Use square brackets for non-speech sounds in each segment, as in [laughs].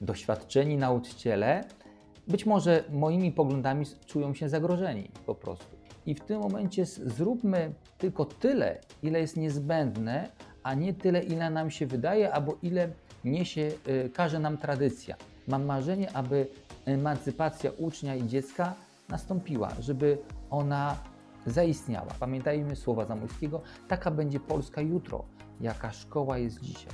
doświadczeni nauczyciele być może moimi poglądami czują się zagrożeni po prostu. I w tym momencie zróbmy tylko tyle, ile jest niezbędne, a nie tyle, ile nam się wydaje, albo ile niesie, y, każe nam tradycja. Mam marzenie, aby emancypacja ucznia i dziecka nastąpiła, żeby ona zaistniała. Pamiętajmy słowa Zamojskiego, taka będzie Polska jutro, jaka szkoła jest dzisiaj.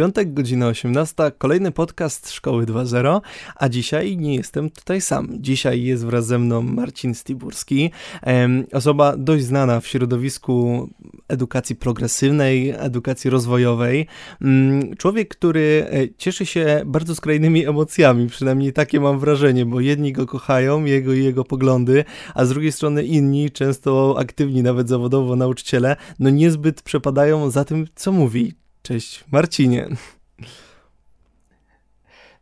Piątek, godzina 18, kolejny podcast Szkoły 2.0, a dzisiaj nie jestem tutaj sam. Dzisiaj jest wraz ze mną Marcin Stiburski, osoba dość znana w środowisku edukacji progresywnej, edukacji rozwojowej. Mm, człowiek, który e, cieszy się bardzo skrajnymi emocjami, przynajmniej takie mam wrażenie, bo jedni go kochają, jego i jego poglądy, a z drugiej strony inni, często aktywni nawet zawodowo nauczyciele, no niezbyt przepadają za tym, co mówi Cześć Marcinie.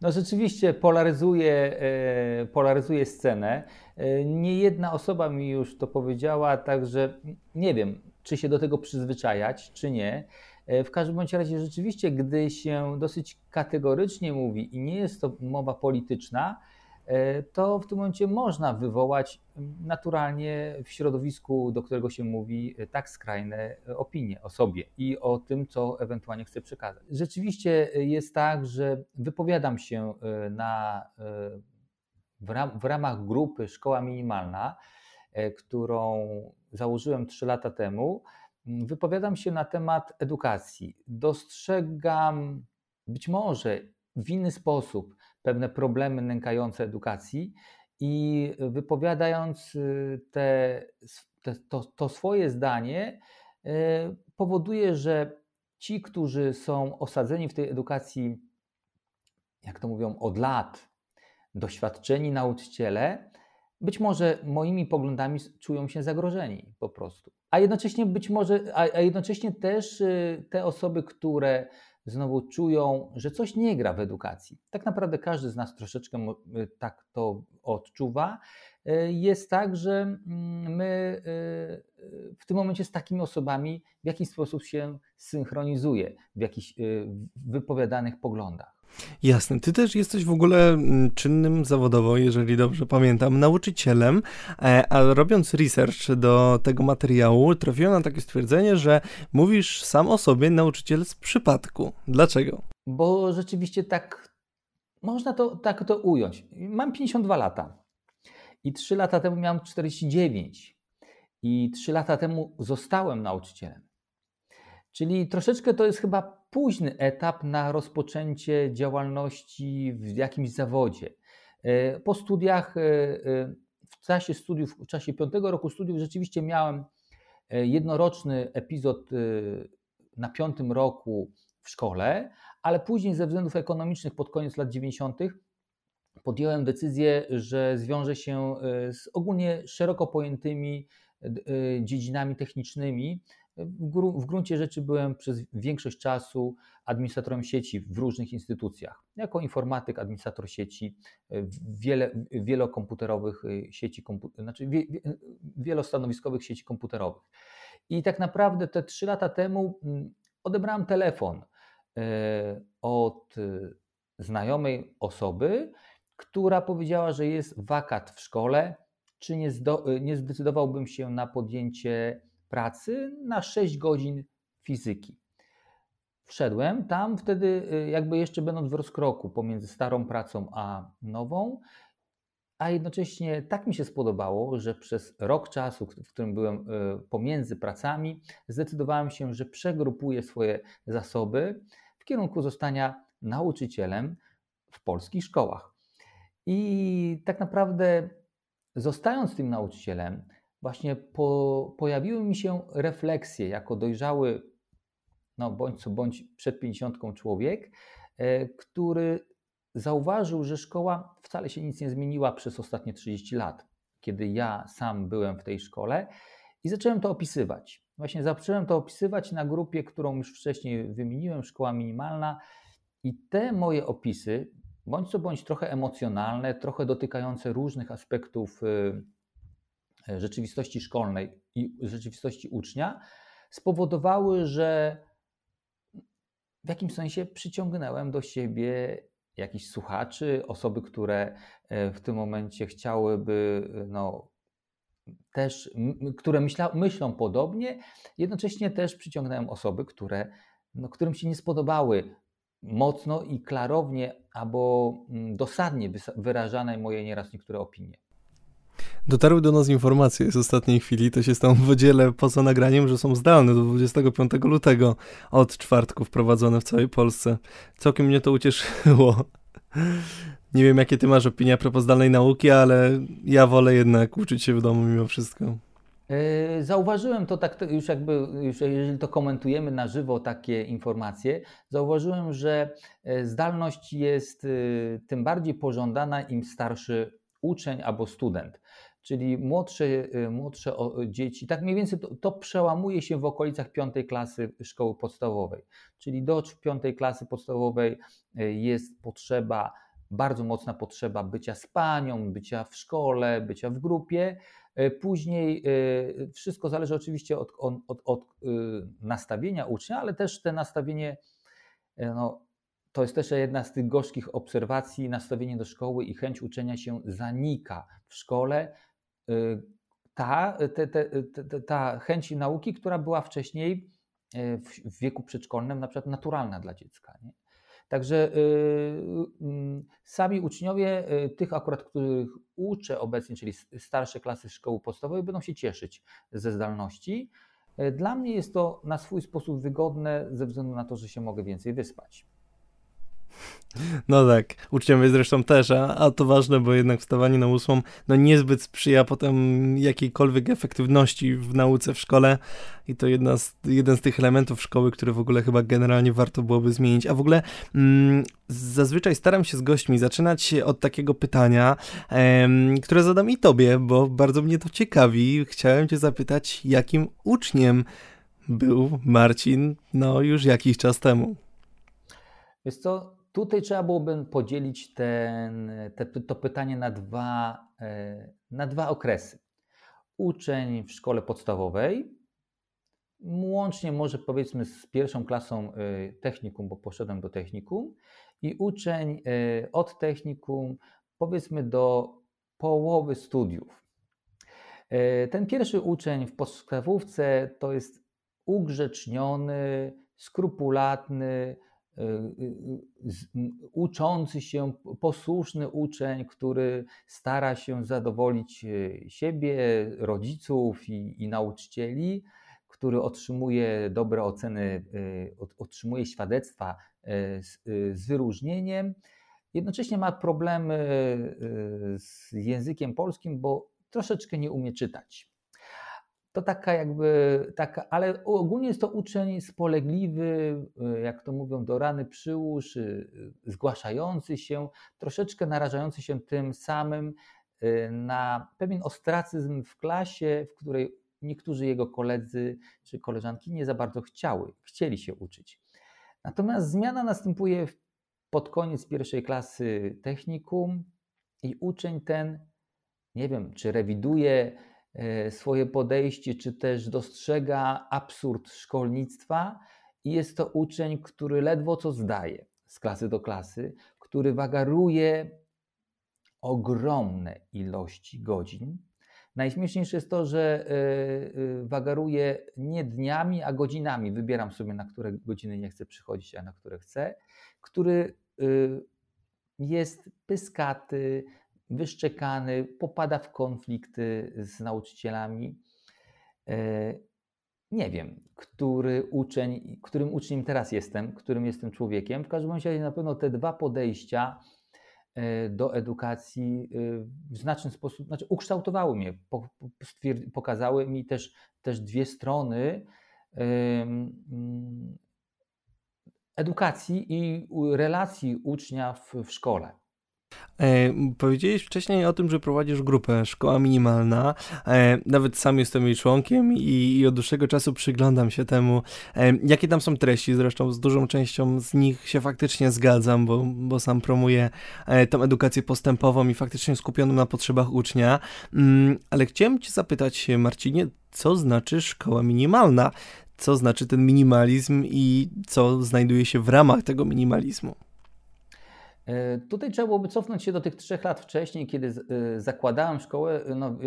No rzeczywiście polaryzuje, e, polaryzuje scenę. E, nie jedna osoba mi już to powiedziała, także nie wiem, czy się do tego przyzwyczajać, czy nie. E, w każdym bądź razie rzeczywiście, gdy się dosyć kategorycznie mówi i nie jest to mowa polityczna, to w tym momencie można wywołać naturalnie w środowisku, do którego się mówi, e, tak skrajne opinie o sobie i o tym, co ewentualnie chce przekazać. Rzeczywiście jest tak, że wypowiadam się e, na, w, ramach grupy Szkoła Minimalna, którą założyłem 3 lata temu. Wypowiadam się na temat edukacji. Dostrzegam być może w inny sposób pewne problemy nękające edukacji i wypowiadając y, te, te, to, to swoje zdanie, y, powoduje, że ci, którzy są osadzeni w tej edukacji, jak to mówią, od lat, doświadczeni nauczyciele, być może moimi poglądami czują się zagrożeni po prostu. A jednocześnie być może, a jednocześnie też y, te osoby, które znowu czują, że coś nie gra w edukacji. Tak naprawdę każdy z nas troszeczkę y, tak to odczuwa. Y, jest tak, że mm, my y, w tym momencie z takimi osobami w jakiś sposób się synchronizuje w jakichś wypowiadanych poglądach. Jasne. Ty też jesteś w ogóle mm, czynnym zawodowo, jeżeli dobrze pamiętam, nauczycielem, e, a robiąc research do tego materiału, trafiłem na takie stwierdzenie, że mówisz sam o sobie nauczyciel z przypadku. Dlaczego? Bo rzeczywiście tak można to tak to ująć. Mam 52 lata i 3 lata temu miałem 49 i 3 lata temu zostałem nauczycielem. Czyli troszeczkę to jest chyba późny etap na rozpoczęcie działalności w jakimś zawodzie. E, po studiach, e, e, w czasie studiów, w czasie piątego roku studiów rzeczywiście miałem jednoroczny epizod na piątym roku w szkole, ale później ze względów ekonomicznych pod koniec lat 90. podjąłem decyzję, że zwiążę się z ogólnie szeroko pojętymi dziedzinami technicznymi, w, gruncie rzeczy byłem przez większość czasu administratorem sieci w różnych instytucjach. Jako informatyk, administrator sieci, e, wiele, wielokomputerowych e, sieci, znaczy wie, wielostanowiskowych sieci komputerowych. I tak naprawdę te trzy lata temu mm, odebrałem telefon e, od znajomej osoby, która powiedziała, że jest wakat w szkole, czy nie, nie zdecydowałbym się na podjęcie pracy na 6 godzin fizyki. Wszedłem tam wtedy, y, jakby jeszcze będąc w rozkroku pomiędzy starą pracą a nową, a jednocześnie tak mi się spodobało, że przez rok czasu, w którym byłem y, pomiędzy pracami, zdecydowałem się, że przegrupuję swoje zasoby w kierunku zostania nauczycielem w polskich szkołach. I tak naprawdę, zostając tym nauczycielem, właśnie po, pojawiły mi się refleksje jako dojrzały, no bądź co bądź przed pięćdziesiątką człowiek, e, który zauważył, że szkoła wcale się nic nie zmieniła przez ostatnie 30 lat, kiedy ja sam byłem w tej szkole i zacząłem to opisywać. Właśnie zacząłem to opisywać na grupie, którą już wcześniej wymieniłem, szkoła minimalna. I te moje opisy, bądź co bądź trochę emocjonalne, trochę dotykające różnych aspektów y, rzeczywistości szkolnej i rzeczywistości ucznia, spowodowały, że w jakimś sensie przyciągnąłem do siebie jakichś słuchaczy, osoby, które e, w tym momencie chciałyby no, też, które myśla, myślą podobnie, jednocześnie też przyciągnąłem osoby, które, no, którym się nie spodobały mocno i klarownie albo mm, dosadnie wyrażane moje nieraz niektóre opinie. Dotarły do nas informacje z ostatniej chwili, to się z tą podzielę poza nagraniem, że są zdalne do 25 lutego od czwartku wprowadzone w całej Polsce. Całkiem mnie to ucieszyło. Nie wiem, jakie ty masz opinie a propos zdalnej nauki, ale ja wolę jednak uczyć się w domu mimo wszystko. E, zauważyłem to tak, już jakby, już jeżeli to komentujemy na żywo takie informacje, zauważyłem, że e, zdalność jest e, tym bardziej pożądana, im starszy uczeń albo student. Czyli młodsze, młodsze dzieci, tak mniej więcej to, to przełamuje się w okolicach piątej klasy szkoły podstawowej. Czyli do piątej klasy podstawowej jest potrzeba, bardzo mocna potrzeba bycia z panią, bycia w szkole, bycia w grupie E, później wszystko zależy oczywiście od, od, od, e, nastawienia ucznia, ale też te nastawienie, no, to jest też jedna z tych gorzkich obserwacji, nastawienie do szkoły i chęć uczenia się zanika w szkole. Ta, te, te, te, ta chęć nauki, która była wcześniej w wieku przedszkolnym na przykład naturalna dla dziecka. Nie? Także y, y, sami uczniowie, y, tych akurat, których uczę obecnie, czyli starsze klasy szkoły podstawowej, będą się cieszyć ze zdalności. Dla mnie jest to na swój sposób wygodne, ze względu na to, że się mogę więcej wyspać. No tak, uczniowie zresztą też, a, a to ważne, bo jednak wstawanie na ósmą no niezbyt sprzyja potem jakiejkolwiek efektywności w nauce w szkole i to jedna z, jeden z tych elementów szkoły, który w ogóle chyba generalnie warto byłoby zmienić. A w ogóle mm, zazwyczaj staram się z gośćmi zaczynać od takiego pytania, em, które zadam i tobie, bo bardzo mnie to ciekawi. Chciałem cię zapytać, jakim uczniem był Marcin no już jakiś czas temu? Jest to Tutaj trzeba byłoby podzielić ten, te, to pytanie na dwa, e, na dwa okresy. Uczeń w szkole podstawowej, łącznie może powiedzmy z pierwszą klasą e, technikum, bo poszedłem do technikum, i uczeń e, od technikum powiedzmy do połowy studiów. Ten pierwszy uczeń w podstawówce to jest ugrzeczniony, skrupulatny, uczący się, posłuszny uczeń, który stara się zadowolić siebie, rodziców i, i nauczycieli, który otrzymuje dobre oceny, otrzymuje świadectwa z, z wyróżnieniem. Jednocześnie ma problemy z językiem polskim, bo troszeczkę nie umie czytać to taka jakby, taka, ale ogólnie jest to uczeń spolegliwy, y, jak to mówią, do rany przyłóż, y, zgłaszający się, troszeczkę narażający się tym samym y, na pewien ostracyzm w klasie, w której niektórzy jego koledzy czy koleżanki nie za bardzo chciały, chcieli się uczyć. Natomiast zmiana następuje pod koniec pierwszej klasy technikum i uczeń ten, nie wiem, czy rewiduje swoje podejście, czy też dostrzega absurd szkolnictwa i jest to uczeń, który ledwo co zdaje z klasy do klasy, który wagaruje ogromne ilości godzin. Najśmieszniejsze jest to, że e, e, wagaruje nie dniami, a godzinami. Wybieram sobie, na które godziny nie chcę przychodzić, a na które chcę. Który jest pyskaty, wyszczekany, popada w konflikty z nauczycielami. E, nie wiem, który uczeń, którym uczniem teraz jestem, którym jestem człowiekiem. W każdym razie na pewno te dwa podejścia e, do edukacji e, w znaczny sposób, znaczy ukształtowały mnie, pokazały mi też, też dwie strony edukacji i relacji ucznia w, w szkole. E, powiedziałeś wcześniej o tym, że prowadzisz grupę Szkoła Minimalna. E, nawet sam jestem jej członkiem i, i, od dłuższego czasu przyglądam się temu, e, jakie tam są treści. Zresztą z dużą częścią z nich się faktycznie zgadzam, bo, bo sam promuję e, tą edukację postępową i faktycznie skupioną na potrzebach ucznia. Mm, ale chciałem Cię zapytać, Marcinie, co znaczy szkoła minimalna? Co znaczy ten minimalizm i co znajduje się w ramach tego minimalizmu? E, tutaj trzeba byłoby cofnąć się do tych trzech lat wcześniej, kiedy e, zakładałem szkołę, no,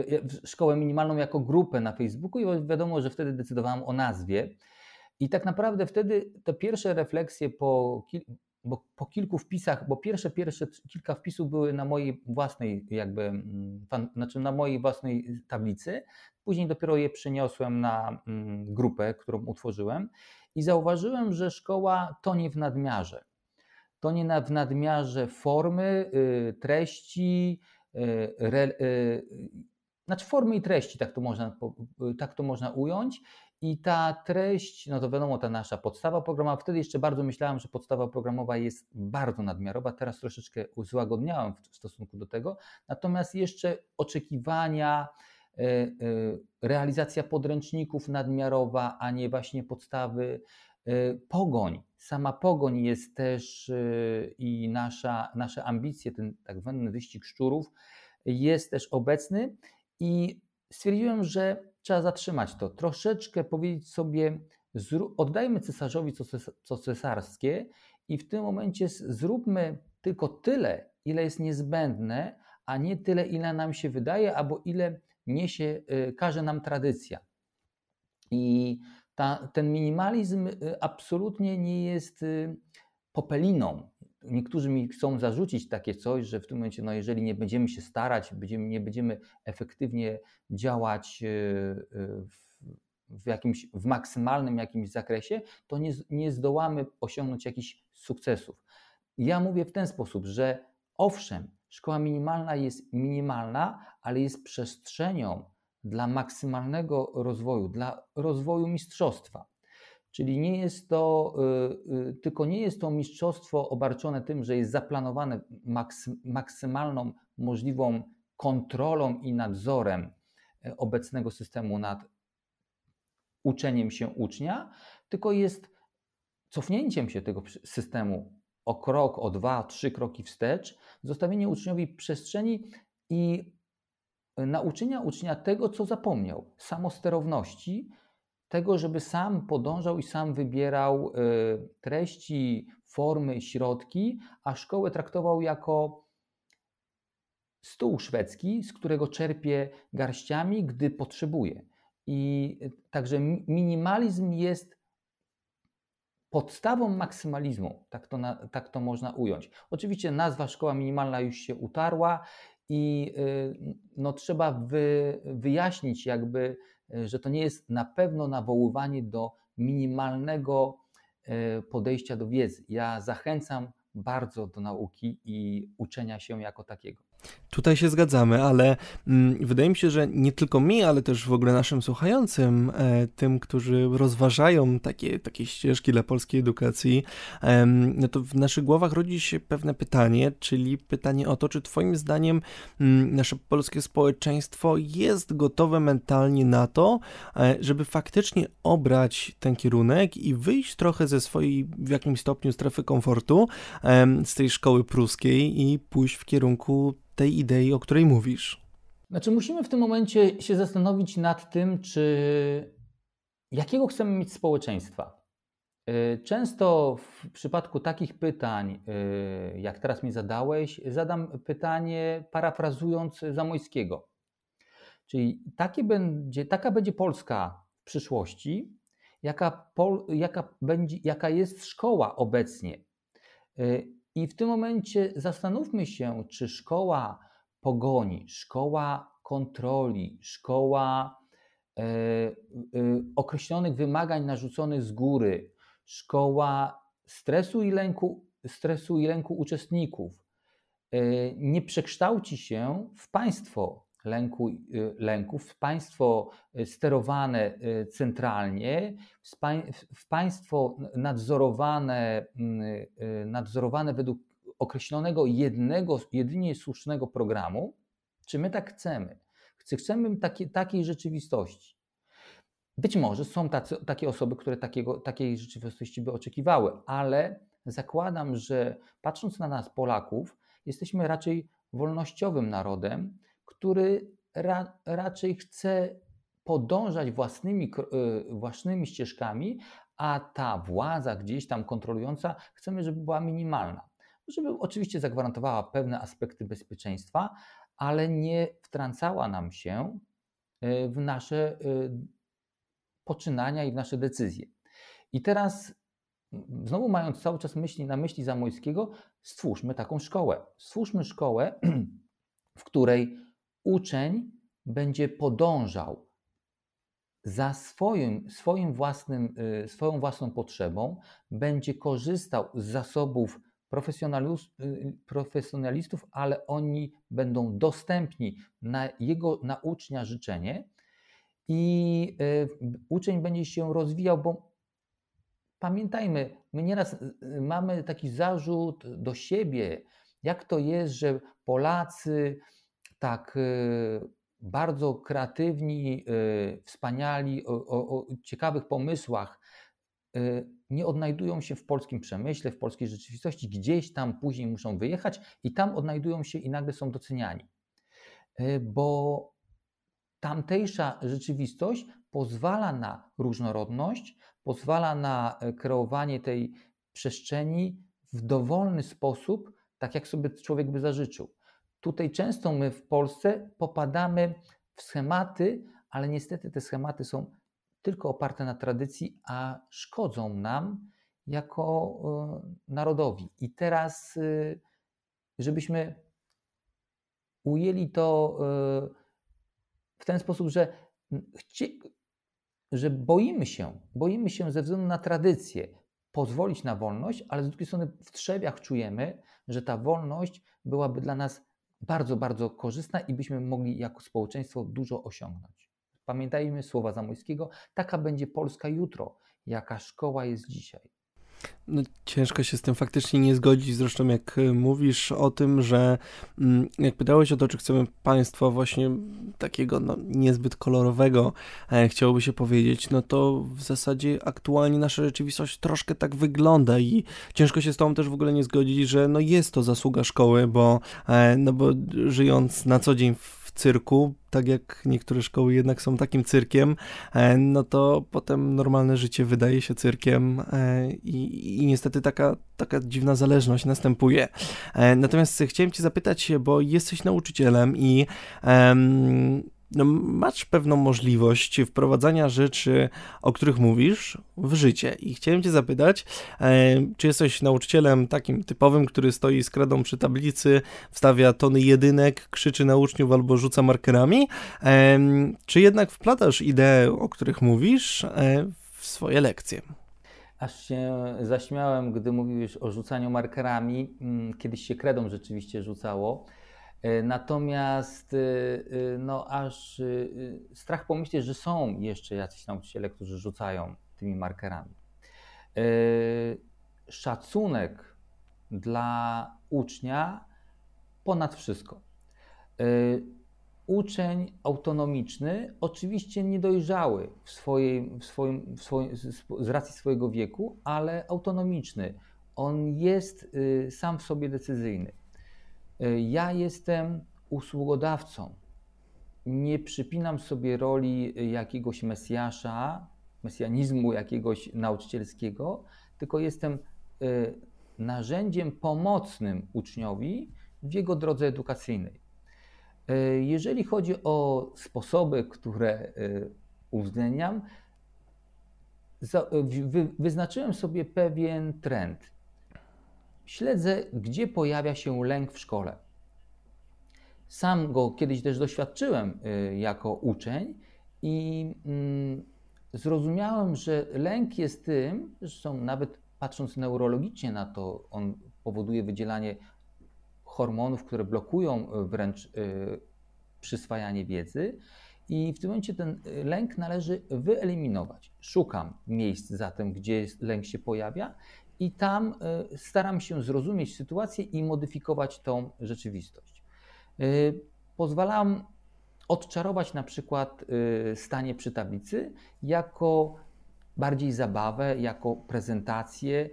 szkołę minimalną jako grupę na Facebooku i wiadomo, że wtedy decydowałem o nazwie. I tak naprawdę wtedy te pierwsze refleksje po, bo po kilku wpisach, bo pierwsze, pierwsze kilka wpisów były na mojej własnej jakby, mm, fan, znaczy na mojej własnej tablicy, później dopiero je przeniosłem na mm, grupę, którą utworzyłem. I zauważyłem, że szkoła tonie w nadmiarze to nie w nadmiarze formy, y, treści, y, re, y, znaczy formy i treści, tak to, można, tak to można ująć. I ta treść, no to wiadomo, ta nasza podstawa programowa, wtedy jeszcze bardzo myślałem, że podstawa programowa jest bardzo nadmiarowa, teraz troszeczkę złagodniałem w stosunku do tego, natomiast jeszcze oczekiwania, realizacja podręczników nadmiarowa, a nie właśnie podstawy, pogoń, sama pogoń jest też y, i nasza, nasze ambicje, ten tak zwany wyścig szczurów jest też obecny i stwierdziłem, że trzeba zatrzymać to, troszeczkę powiedzieć sobie, oddajmy cesarzowi co cesarskie i w tym momencie zróbmy tylko tyle, ile jest niezbędne, a nie tyle, ile nam się wydaje, albo ile niesie, y, każe nam tradycja. I ta, ten minimalizm y, absolutnie nie jest y, popeliną. Niektórzy mi chcą zarzucić takie coś, że w tym momencie, no jeżeli nie będziemy się starać, będziemy, nie będziemy efektywnie działać y, w, w, jakimś, w maksymalnym jakimś zakresie, to nie, nie zdołamy osiągnąć jakichś sukcesów. Ja mówię w ten sposób, że owszem, szkoła minimalna jest minimalna, ale jest przestrzenią dla maksymalnego rozwoju, dla rozwoju mistrzostwa. Czyli nie jest to, y, y, tylko nie jest to mistrzostwo obarczone tym, że jest zaplanowane maksymalną możliwą kontrolą i nadzorem e, obecnego systemu nad uczeniem się ucznia, tylko jest cofnięciem się tego systemu o krok, o dwa, trzy kroki wstecz, zostawienie uczniowi przestrzeni i nauczenia ucznia tego, co zapomniał, samosterowności, tego, żeby sam podążał i sam wybierał e, treści, formy, środki, a szkołę traktował jako stół szwedzki, z którego czerpie garściami, gdy potrzebuje. I e, także minimalizm jest podstawą maksymalizmu, tak to, na, tak to można ująć. Oczywiście nazwa szkoła minimalna już się utarła i y, no, trzeba wy, wyjaśnić jakby, y, że to nie jest na pewno nawoływanie do minimalnego y, podejścia do wiedzy. Ja zachęcam bardzo do nauki i uczenia się jako takiego. Tutaj się zgadzamy, ale mm, wydaje mi się, że nie tylko mi, ale też w ogóle naszym słuchającym, e, tym, którzy rozważają takie, takie ścieżki dla polskiej edukacji, e, no to w naszych głowach rodzi się pewne pytanie, czyli pytanie o to, czy Twoim zdaniem mm, nasze polskie społeczeństwo jest gotowe mentalnie na to, e, żeby faktycznie obrać ten kierunek i wyjść trochę ze swojej w jakimś stopniu strefy komfortu, z tej szkoły pruskiej i pójść w kierunku tej idei, o której mówisz? Znaczy, musimy w tym momencie się zastanowić nad tym, czy jakiego chcemy mieć społeczeństwa. Y, często w przypadku takich pytań, y, jak teraz mi zadałeś, zadam pytanie parafrazując Zamojskiego. Czyli będzie, taka będzie Polska w przyszłości, jaka, pol, jaka, będzie, jaka jest szkoła obecnie. I w tym momencie zastanówmy się, czy szkoła pogoni, szkoła kontroli, szkoła e, e, określonych wymagań narzuconych z góry, szkoła stresu i lęku, stresu i lęku uczestników. E, nie przekształci się w państwo lęku, y, lęków, państwo y, sterowane y, centralnie, w państwo nadzorowane, mm, nadzorowane według określonego jednego, jedynie słusznego programu, czy my tak chcemy. Chcemy takie, takiej rzeczywistości. Być może są tacy, takie osoby, które takiego, takiej rzeczywistości by oczekiwały, ale zakładam, że patrząc na nas, Polaków, jesteśmy raczej wolnościowym narodem, który ra, raczej chce podążać własnymi, y, własnymi ścieżkami, a ta władza gdzieś tam kontrolująca chcemy, żeby była minimalna. Żeby oczywiście zagwarantowała pewne aspekty bezpieczeństwa, ale nie wtrącała nam się y, w nasze y, poczynania i w nasze decyzje. I teraz, znowu mając cały czas myśli na myśli Zamojskiego, stwórzmy taką szkołę. Stwórzmy szkołę, [clears throat] w której uczeń będzie podążał za swoim, swoim własnym, y, swoją własną potrzebą, będzie korzystał z zasobów y, profesjonalistów, ale oni będą dostępni na jego, na ucznia życzenie i y, uczeń będzie się rozwijał, bo pamiętajmy, my nieraz mamy taki zarzut do siebie, jak to jest, że Polacy tak bardzo kreatywni, y, wspaniali, o, o, o ciekawych pomysłach y, nie odnajdują się w polskim przemyśle, w polskiej rzeczywistości, gdzieś tam później muszą wyjechać i tam odnajdują się i nagle są doceniani. Y, bo tamtejsza rzeczywistość pozwala na różnorodność, pozwala na kreowanie tej przestrzeni w dowolny sposób, tak jak sobie człowiek by zażyczył. Tutaj często my w Polsce popadamy w schematy, ale niestety te schematy są tylko oparte na tradycji, a szkodzą nam jako e, narodowi. I teraz, e, żebyśmy ujęli to e, w ten sposób, że, że boimy się, boimy się ze względu na tradycję pozwolić na wolność, ale z drugiej strony w trzewiach czujemy, że ta wolność byłaby dla nas bardzo, bardzo korzystna i byśmy mogli jako społeczeństwo dużo osiągnąć. Pamiętajmy słowa Zamojskiego, taka będzie Polska jutro, jaka szkoła jest dzisiaj. No, ciężko się z tym faktycznie nie zgodzić. Zresztą, jak y, mówisz o tym, że mm, jak pytałeś o to, czy chcemy państwa właśnie takiego no, niezbyt kolorowego, e, chciałoby się powiedzieć, no to w zasadzie aktualnie nasza rzeczywistość troszkę tak wygląda i ciężko się z tą też w ogóle nie zgodzić, że no jest to zasługa szkoły, bo, e, no bo żyjąc na co dzień w cyrku, tak jak niektóre szkoły jednak są takim cyrkiem, e, no to potem normalne życie wydaje się cyrkiem e, i, i niestety taka, taka dziwna zależność następuje. E, natomiast chciałem Cię zapytać, bo jesteś nauczycielem i um, masz pewną możliwość wprowadzania rzeczy, o których mówisz, w życie. I chciałem Cię zapytać, e, czy jesteś nauczycielem takim typowym, który stoi z kredą przy tablicy, wstawia tony jedynek, krzyczy na uczniów albo rzuca markerami, e, czy jednak wplatasz idee, o których mówisz, e, w swoje lekcje? Aż się zaśmiałem, gdy mówiłeś o rzucaniu markerami. Mm, kiedyś się kredą rzeczywiście rzucało. E, natomiast e, e, no, aż strach pomyśleć, że są jeszcze jacyś nauczyciele, którzy rzucają tymi markerami. Szacunek dla ucznia ponad wszystko. Uczeń autonomiczny, oczywiście niedojrzały w swojej, w swoim, w swoim, z racji swojego wieku, ale autonomiczny. On jest sam w sobie decyzyjny. E, ja jestem usługodawcą. Nie przypinam sobie roli jakiegoś mesjasza, mesjanizmu jakiegoś nauczycielskiego, tylko jestem e, narzędziem pomocnym uczniowi w jego drodze edukacyjnej. E, jeżeli chodzi o sposoby, które uwzględniam, wyznaczyłem sobie pewien trend śledzę, gdzie pojawia się lęk w szkole. Sam go kiedyś też doświadczyłem y, jako uczeń i mm, zrozumiałem, że lęk jest tym, zresztą nawet patrząc neurologicznie na to, on powoduje wydzielanie hormonów, które blokują y, wręcz y, przyswajanie wiedzy. I w tym momencie ten lęk należy wyeliminować. Szukam miejsc zatem, gdzie lęk się pojawia i tam staram się zrozumieć sytuację i modyfikować tą rzeczywistość. Pozwalam odczarować na przykład stanie przy tablicy jako bardziej zabawę, jako prezentację,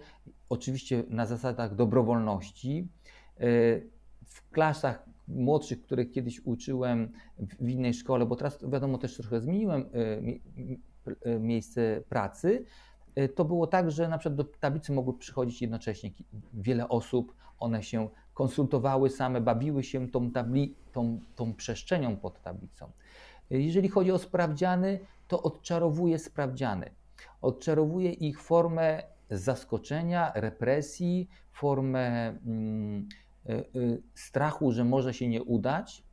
oczywiście na zasadach dobrowolności. W klasach młodszych, których kiedyś uczyłem w innej szkole, bo teraz wiadomo też trochę zmieniłem e, e, miejsce pracy, e, to było tak, że na przykład do tablicy mogły przychodzić jednocześnie wiele osób, one się konsultowały same, bawiły się tą, tabli, tą, tą przestrzenią pod tablicą. Jeżeli chodzi o sprawdziany, to odczarowuje sprawdziany. Odczarowuje ich formę zaskoczenia, represji, formę mm, Y, y, strachu, że może się nie udać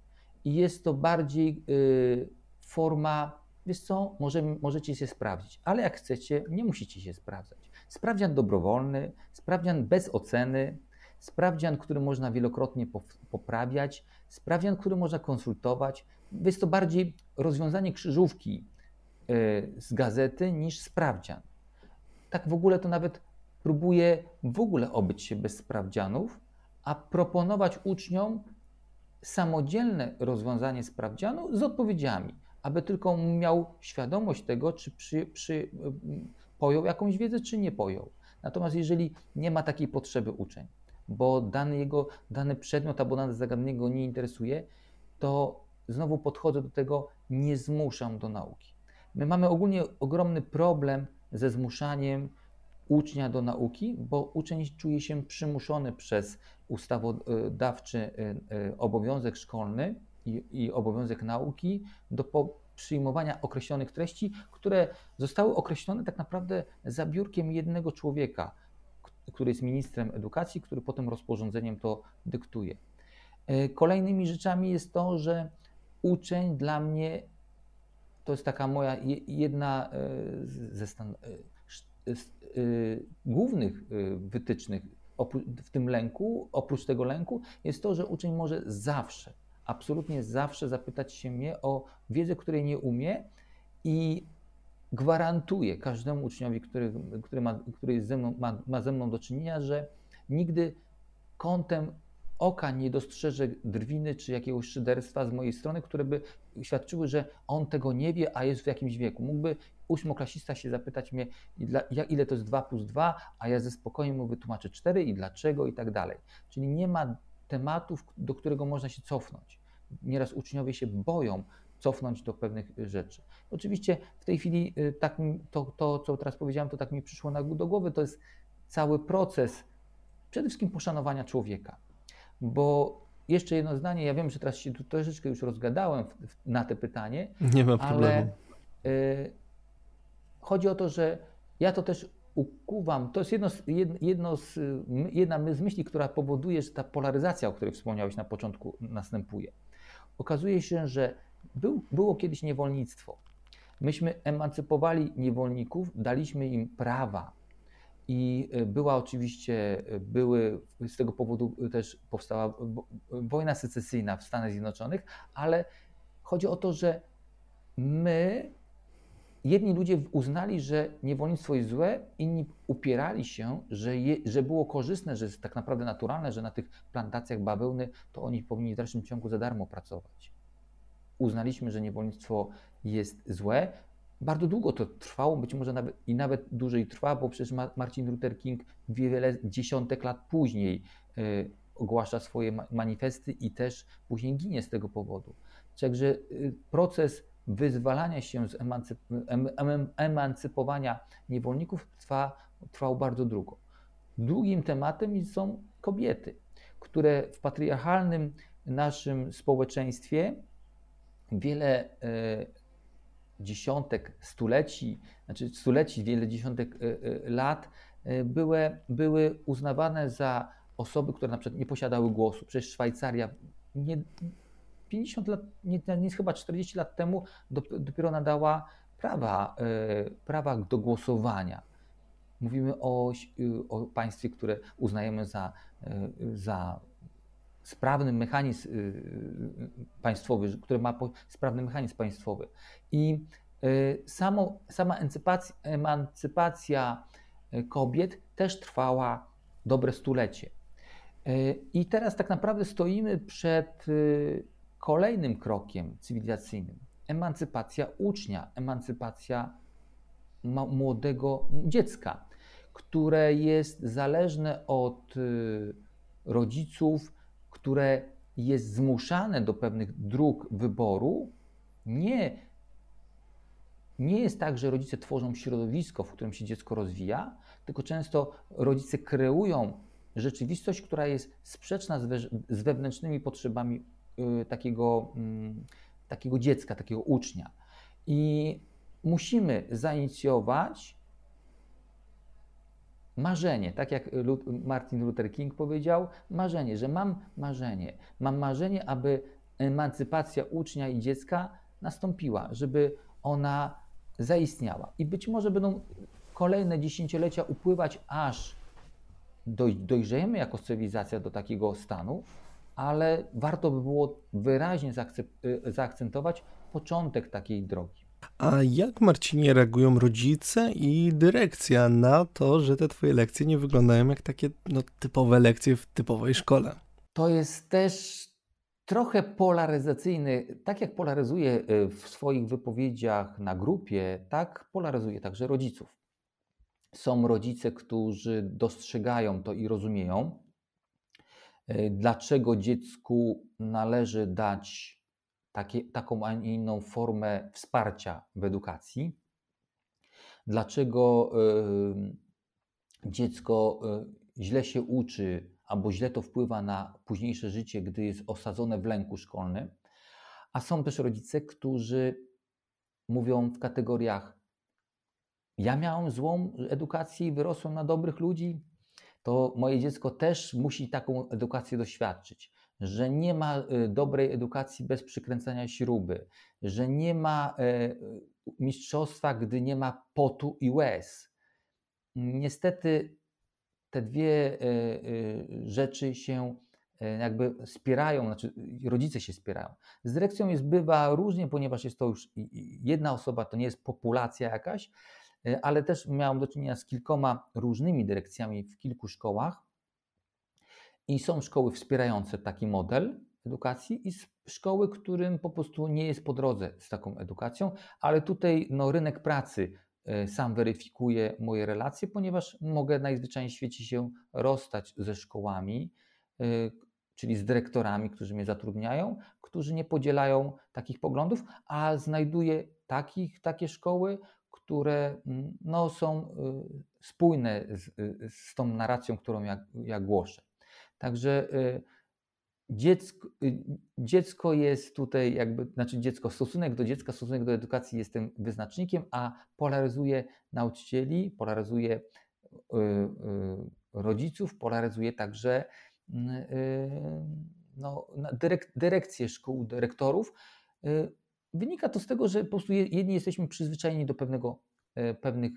i jest to bardziej y, forma, wiesz co, może, możecie się sprawdzić, ale jak chcecie, nie musicie się sprawdzać. Sprawdzian dobrowolny, sprawdzian bez oceny, sprawdzian, który można wielokrotnie poprawiać, sprawdzian, który można konsultować. Jest to bardziej rozwiązanie krzyżówki z gazety niż sprawdzian. Tak w ogóle to nawet próbuję w ogóle obyć się bez sprawdzianów, a proponować uczniom samodzielne rozwiązanie sprawdzianu z odpowiedziami, aby tylko miał świadomość tego, czy przy, przy, pojął jakąś wiedzę, czy nie pojął. Natomiast jeżeli nie ma takiej potrzeby uczeń, bo dany jego, dany przedmiot albo dane zagadnienie go nie interesuje, to znowu podchodzę do tego, nie zmuszam do nauki. My mamy ogólnie ogromny problem ze zmuszaniem ucznia do nauki, bo uczeń czuje się przymuszony przez ustawodawczy y, y, obowiązek szkolny i, i obowiązek nauki do przyjmowania określonych treści, które zostały określone tak naprawdę za biurkiem jednego człowieka, który jest ministrem edukacji, który potem rozporządzeniem to dyktuje. Y, kolejnymi rzeczami jest to, że uczeń dla mnie to jest taka moja jedna ze stan Y, głównych wytycznych w tym lęku, oprócz tego lęku, jest to, że uczeń może zawsze, absolutnie zawsze zapytać się mnie o wiedzę, której nie umie i gwarantuję każdemu uczniowi, który, który, ma, który ze mną, ma, ma ze mną do czynienia, że nigdy kątem oka nie dostrzeże drwiny czy jakiegoś szyderstwa z mojej strony, które by świadczyły, że on tego nie wie, a jest w jakimś wieku. Mógłby ósmoklasista się zapytać mnie, ile to jest 2 plus 2, a ja ze spokojem mu wytłumaczę 4 i dlaczego i tak dalej. Czyli nie ma tematów, do którego można się cofnąć. Nieraz uczniowie się boją cofnąć do pewnych rzeczy. Oczywiście w tej chwili y, tak, to, to, co teraz powiedziałem, to tak mi przyszło do głowy, to jest cały proces przede wszystkim poszanowania człowieka. Bo jeszcze jedno zdanie, ja wiem, że teraz się tu troszeczkę już rozgadałem na te pytanie. Nie ma problemu. Ale y, chodzi o to, że ja to też ukuwam. To jest jedno, jedno z, jedna z myśli, która powoduje, że ta polaryzacja, o której wspomniałeś na początku, następuje. Okazuje się, że był, było kiedyś niewolnictwo. Myśmy emancypowali niewolników, daliśmy im prawa, i e, była oczywiście, e, były, z tego powodu też powstała wojna secesyjna w Stanach Zjednoczonych, ale chodzi o to, że my, jedni ludzie uznali, że niewolnictwo jest złe, inni upierali się, że, je, że było korzystne, że jest tak naprawdę naturalne, że na tych plantacjach bawełny to oni powinni w dalszym ciągu za darmo pracować. Uznaliśmy, że niewolnictwo jest złe, bardzo długo to trwało, być może nawet i nawet dłużej trwa, bo przecież Martin Luther King wiele dziesiątek lat później y, ogłasza swoje manifesty i też później ginie z tego powodu. Także y, proces wyzwalania się z emancyp em, em, emancypowania niewolników trwa, trwał bardzo długo. Drugim tematem są kobiety, które w patriarchalnym naszym społeczeństwie wiele y, dziesiątek, stuleci, znaczy stuleci, wiele dziesiątek e, e, lat e, były, były uznawane za osoby, które na przykład nie posiadały głosu. Przecież Szwajcaria nie, 50 lat, nie, nie chyba 40 lat temu dopiero nadała prawa, prawa do głosowania. Mówimy o, o państwie, które uznajemy za, za sprawny mechanizm państwowy, który ma sprawny mechanizm państwowy. I samo, sama emancypacja kobiet też trwała dobre stulecie. I teraz tak naprawdę stoimy przed kolejnym krokiem cywilizacyjnym. Emancypacja ucznia, emancypacja młodego dziecka, które jest zależne od y, rodziców, które jest zmuszane do pewnych dróg wyboru, nie, nie jest tak, że rodzice tworzą środowisko, w którym się dziecko rozwija, tylko często rodzice kreują rzeczywistość, która jest sprzeczna z, z wewnętrznymi potrzebami takiego, y, takiego dziecka, takiego ucznia. I musimy zainicjować marzenie, tak jak Martin Luther King powiedział, marzenie, że mam marzenie, mam marzenie, aby emancypacja ucznia i dziecka nastąpiła, żeby ona zaistniała. I być może będą kolejne dziesięciolecia upływać, aż dojrzejemy jako cywilizacja do takiego stanu, ale warto by było wyraźnie y, zaakcentować początek takiej drogi. A jak, Marcinie, reagują rodzice i dyrekcja na to, że te twoje lekcje nie wyglądają jak takie no, typowe lekcje w typowej szkole? To jest też trochę polaryzacyjny. Tak jak polaryzuje y, w swoich wypowiedziach na grupie, tak polaryzuje także rodziców. Są rodzice, którzy dostrzegają to i rozumieją, dlaczego dziecku należy dać takie, taką, a nie inną formę wsparcia w edukacji. Dlaczego y, dziecko y, źle się uczy albo źle to wpływa na późniejsze życie, gdy jest osadzone w lęku szkolnym. A są też rodzice, którzy mówią w kategoriach: Ja miałem złą edukację i wyrosłem na dobrych ludzi, to moje dziecko też musi taką edukację doświadczyć że nie ma y, dobrej edukacji bez przykręcania śruby, że nie ma e, mistrzostwa, gdy nie ma potu i łez. Niestety te dwie e, e, rzeczy się jakby spierają, znaczy rodzice się spierają. Z dyrekcją jest bywa różnie, ponieważ jest to już jedna osoba, to nie jest populacja jakaś, ale też miałem do czynienia z kilkoma różnymi dyrekcjami w kilku szkołach. I są szkoły wspierające taki model edukacji i szkoły, którym po prostu nie jest po drodze z taką edukacją, ale tutaj no, rynek pracy e, sam weryfikuje moje relacje, ponieważ mogę najzwyczajniej w świecie się rozstać ze szkołami, e, czyli z dyrektorami, którzy mnie zatrudniają, którzy nie podzielają takich poglądów, a znajduję takich, takie szkoły, które mm, no, są e, spójne z, z tą narracją, którą ja, ja głoszę. Także y, dziecko, y, dziecko jest tutaj jakby, znaczy dziecko, stosunek do dziecka, stosunek do edukacji jest tym wyznacznikiem, a polaryzuje nauczycieli, polaryzuje y, rodziców, polaryzuje także no, dyrek, dyrekcję szkół, dyrektorów. Wynika to z tego, że po prostu jedni jesteśmy przyzwyczajeni do pewnego, pewnych,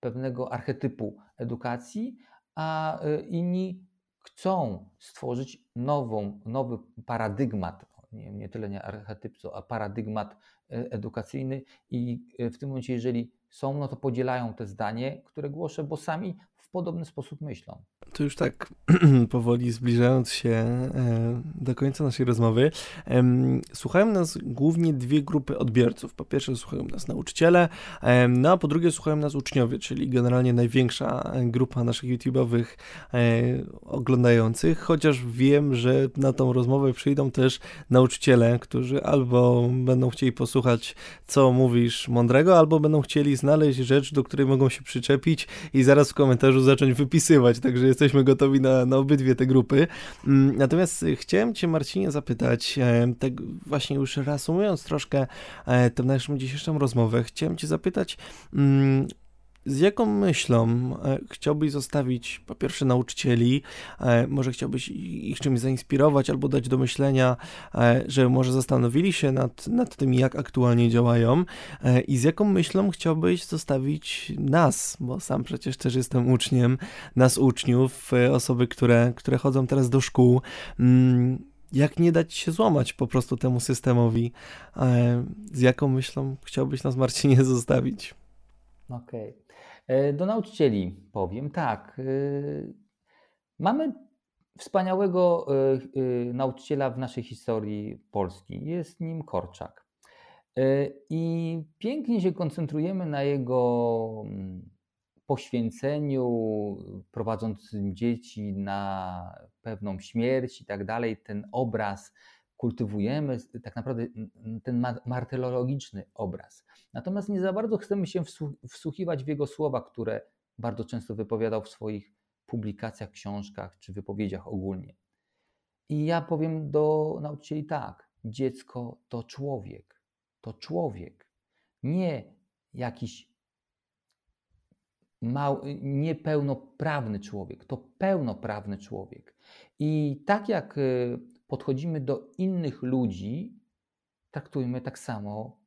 pewnego archetypu edukacji, a inni chcą stworzyć nową, nowy paradygmat, nie, nie tyle nie archetyp, co a paradygmat e, edukacyjny i e, w tym momencie, jeżeli są, no to podzielają te zdanie, które głoszę, bo sami podobny sposób myślą. To już tak [clears throat] powoli zbliżając się e, do końca naszej rozmowy, słuchają nas głównie dwie grupy odbiorców. Po pierwsze słuchają nas nauczyciele, no a po drugie słuchają nas uczniowie, czyli generalnie największa grupa naszych YouTube'owych e, oglądających, chociaż wiem, że na tą rozmowę przyjdą też nauczyciele, którzy albo będą chcieli posłuchać, co mówisz mądrego, albo będą chcieli znaleźć rzecz, do której mogą się przyczepić. I zaraz w komentarzu zacząć wypisywać, także jesteśmy gotowi na, na obydwie te grupy. Mm, natomiast chciałem Cię, Marcinie, zapytać, e, tak właśnie już reasumując troszkę e, tę naszą dzisiejszą rozmowę, chciałem Cię zapytać, mm, z jaką myślą e, chciałbyś zostawić po pierwsze nauczycieli, e, może chciałbyś ich czymś zainspirować albo dać do myślenia, e, że może zastanowili się nad, nad tym, jak aktualnie działają i z jaką myślą chciałbyś zostawić nas, bo sam przecież też jestem uczniem, nas uczniów, osoby, które, które chodzą teraz do szkół mm, jak nie dać się złamać po prostu temu systemowi? Z jaką myślą chciałbyś nas, Marcinie, [laughs] zostawić? Okej. Okay. E, do nauczycieli powiem tak. E, mamy wspaniałego nauczyciela w naszej historii Polski. Jest nim Korczak. I pięknie się koncentrujemy na jego mm, poświęceniu, prowadząc dzieci na pewną śmierć i tak dalej. Ten obraz kultywujemy, tak naprawdę ten martyrologiczny obraz. Natomiast nie za bardzo chcemy się wsłuchiwać w jego słowa, które bardzo często wypowiadał w swoich publikacjach, książkach czy wypowiedziach ogólnie. I ja powiem do nauczycieli tak: dziecko to człowiek, to człowiek, nie jakiś mał, niepełnoprawny człowiek, to pełnoprawny człowiek. I tak jak y, podchodzimy do innych ludzi, traktujmy tak samo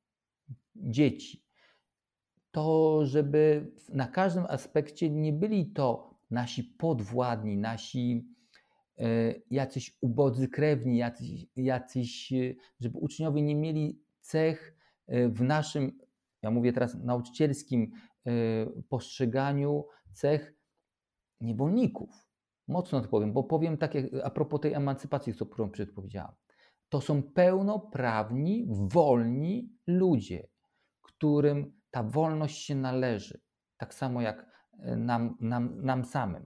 dzieci. To, żeby na każdym aspekcie nie byli to nasi podwładni, nasi e, jacyś ubodzy krewni, jacyś, jacyś, e, żeby uczniowie nie mieli cech e, w naszym, ja mówię teraz nauczycielskim postrzeganiu, cech niewolników Mocno to powiem, bo powiem tak jak a propos tej emancypacji, którą przed powiedziałem. To są pełnoprawni, wolni ludzie, którym ta wolność się należy, tak samo jak e, nam, nam, nam samym.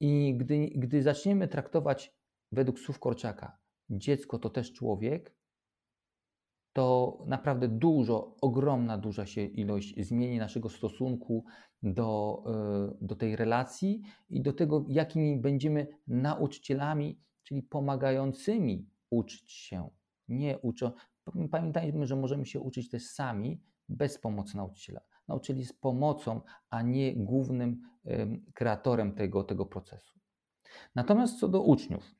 I gdy, gdy zaczniemy traktować według słów Korczaka, dziecko to też człowiek, to naprawdę dużo, ogromna, duża się ilość zmieni naszego stosunku do, e, do tej relacji i do tego, jakimi będziemy nauczycielami, czyli pomagającymi uczyć się. Nie uczą. Pamiętajmy, że możemy się uczyć też sami, bez pomocy nauczyciela. Nauczyciel jest pomocą, a nie głównym kreatorem tego, tego procesu. Natomiast co do uczniów,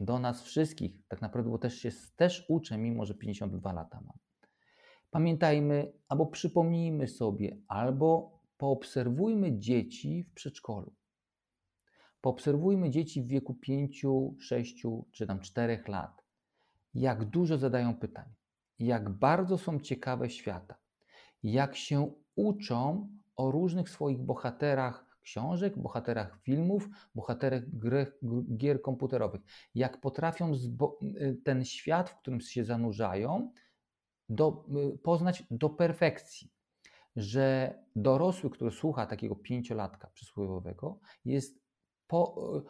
do nas wszystkich, tak naprawdę, bo też się też uczę, mimo że 52 lata mam. Pamiętajmy, albo przypomnijmy sobie, albo poobserwujmy dzieci w przedszkolu. Poobserwujmy dzieci w wieku 5, 6 czy tam 4 lat. Jak dużo zadają pytań, jak bardzo są ciekawe świata, jak się uczą o różnych swoich bohaterach książek, bohaterach filmów, bohaterach gier komputerowych. Jak potrafią y, ten świat, w którym się zanurzają, do, y, poznać do perfekcji. Że dorosły, który słucha takiego pięciolatka przysłowiowego, jest po, y,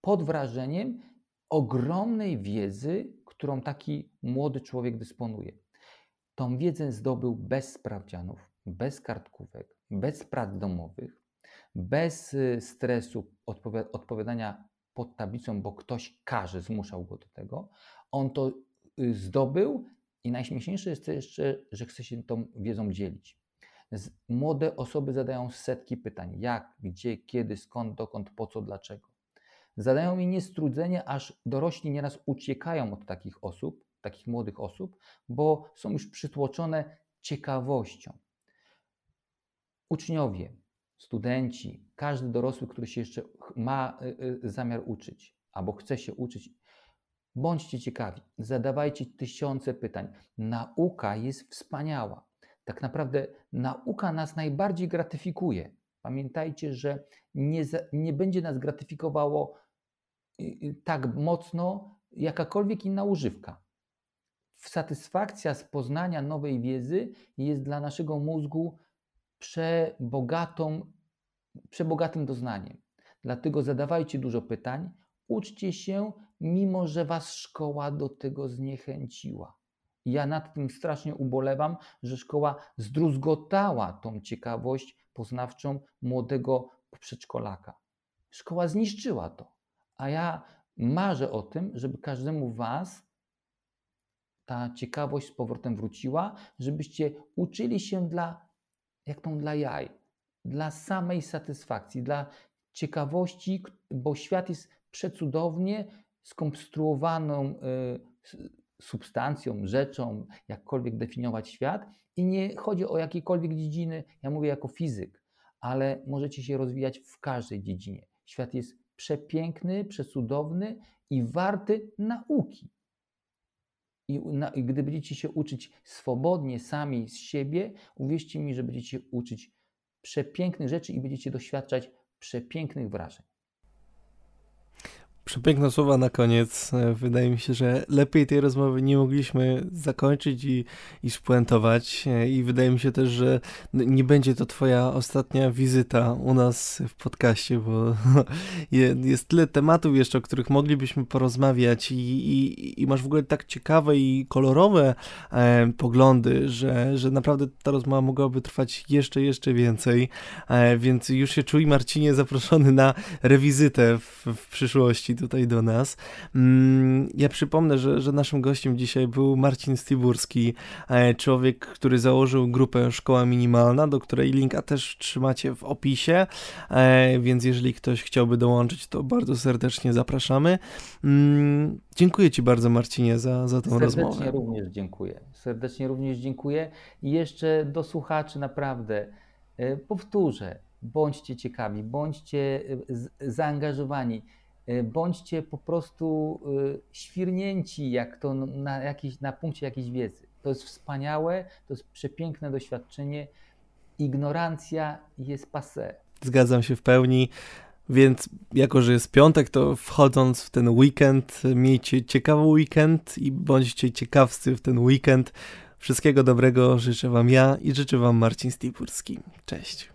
pod wrażeniem ogromnej wiedzy, którą taki młody człowiek dysponuje. Tą wiedzę zdobył bez sprawdzianów, bez kartkówek, bez prac domowych, bez y, stresu odpowiadania pod tablicą, bo ktoś każe, zmuszał go do tego. On to y, zdobył i najśmieszniejsze jest to jeszcze, że chce się tą wiedzą dzielić. Młode osoby zadają setki pytań: jak, gdzie, kiedy, skąd, dokąd, po co, dlaczego. Zadają mi niestrudzenie, aż dorośli nieraz uciekają od takich osób, takich młodych osób, bo są już przytłoczone ciekawością. Uczniowie, studenci, każdy dorosły, który się jeszcze ma y, y, zamiar uczyć albo chce się uczyć, bądźcie ciekawi, zadawajcie tysiące pytań. Nauka jest wspaniała. Tak naprawdę nauka nas najbardziej gratyfikuje. Pamiętajcie, że nie, nie będzie nas gratyfikowało y, tak mocno jakakolwiek inna używka. Satysfakcja z poznania nowej wiedzy jest dla naszego mózgu przebogatą, przebogatym doznaniem. Dlatego zadawajcie dużo pytań, uczcie się, mimo że was szkoła do tego zniechęciła. Ja nad tym strasznie ubolewam, że szkoła zdruzgotała tą ciekawość poznawczą młodego przedszkolaka. Szkoła zniszczyła to. A ja marzę o tym, żeby każdemu was ta ciekawość z powrotem wróciła, żebyście uczyli się dla jak tą dla jaj, dla samej satysfakcji, dla ciekawości, bo świat jest przecudownie skonstruowaną y, substancją, rzeczą, jakkolwiek definiować świat. I nie chodzi o jakiekolwiek dziedziny, ja mówię jako fizyk, ale możecie się rozwijać w każdej dziedzinie. Świat jest przepiękny, przecudowny i warty nauki. I, na, I, gdy będziecie się uczyć swobodnie, sami z siebie, uwierzcie mi, że będziecie uczyć przepięknych rzeczy i będziecie doświadczać przepięknych wrażeń. Przepiękne słowa na koniec. E, wydaje mi się, że lepiej tej rozmowy nie mogliśmy zakończyć i, i spuentować. E, I wydaje mi się też, że nie będzie to Twoja ostatnia wizyta u nas w podcaście, bo [laughs] jest tyle tematów jeszcze, o których moglibyśmy porozmawiać, i, i, i masz w ogóle tak ciekawe i kolorowe e, poglądy, że, że naprawdę ta rozmowa mogłaby trwać jeszcze, jeszcze więcej. E, więc już się czuj, Marcinie, zaproszony na rewizytę w, w przyszłości tutaj do nas. Mm, ja przypomnę, że, że naszym gościem dzisiaj był Marcin Stiburski, e, człowiek, który założył grupę Szkoła Minimalna, do której linka też trzymacie w opisie, e, więc jeżeli ktoś chciałby dołączyć, to bardzo serdecznie zapraszamy. Mm, dziękuję Ci bardzo, Marcinie, za, za tą Serdecznie rozmowę. Serdecznie również dziękuję. Serdecznie również dziękuję. I jeszcze do słuchaczy naprawdę e, powtórzę, bądźcie ciekawi, bądźcie zaangażowani. E, bądźcie po prostu e, świrnięci, jak to na, jakiś, na punkcie jakiejś wiedzy. To jest wspaniałe, to jest przepiękne doświadczenie. Ignorancja jest passé. Zgadzam się w pełni. Więc jako, że jest piątek, to wchodząc w ten weekend, miejcie ciekawy weekend i bądźcie ciekawscy w ten weekend. Wszystkiego dobrego życzę Wam ja i życzę Wam Marcin Stipurski. Cześć.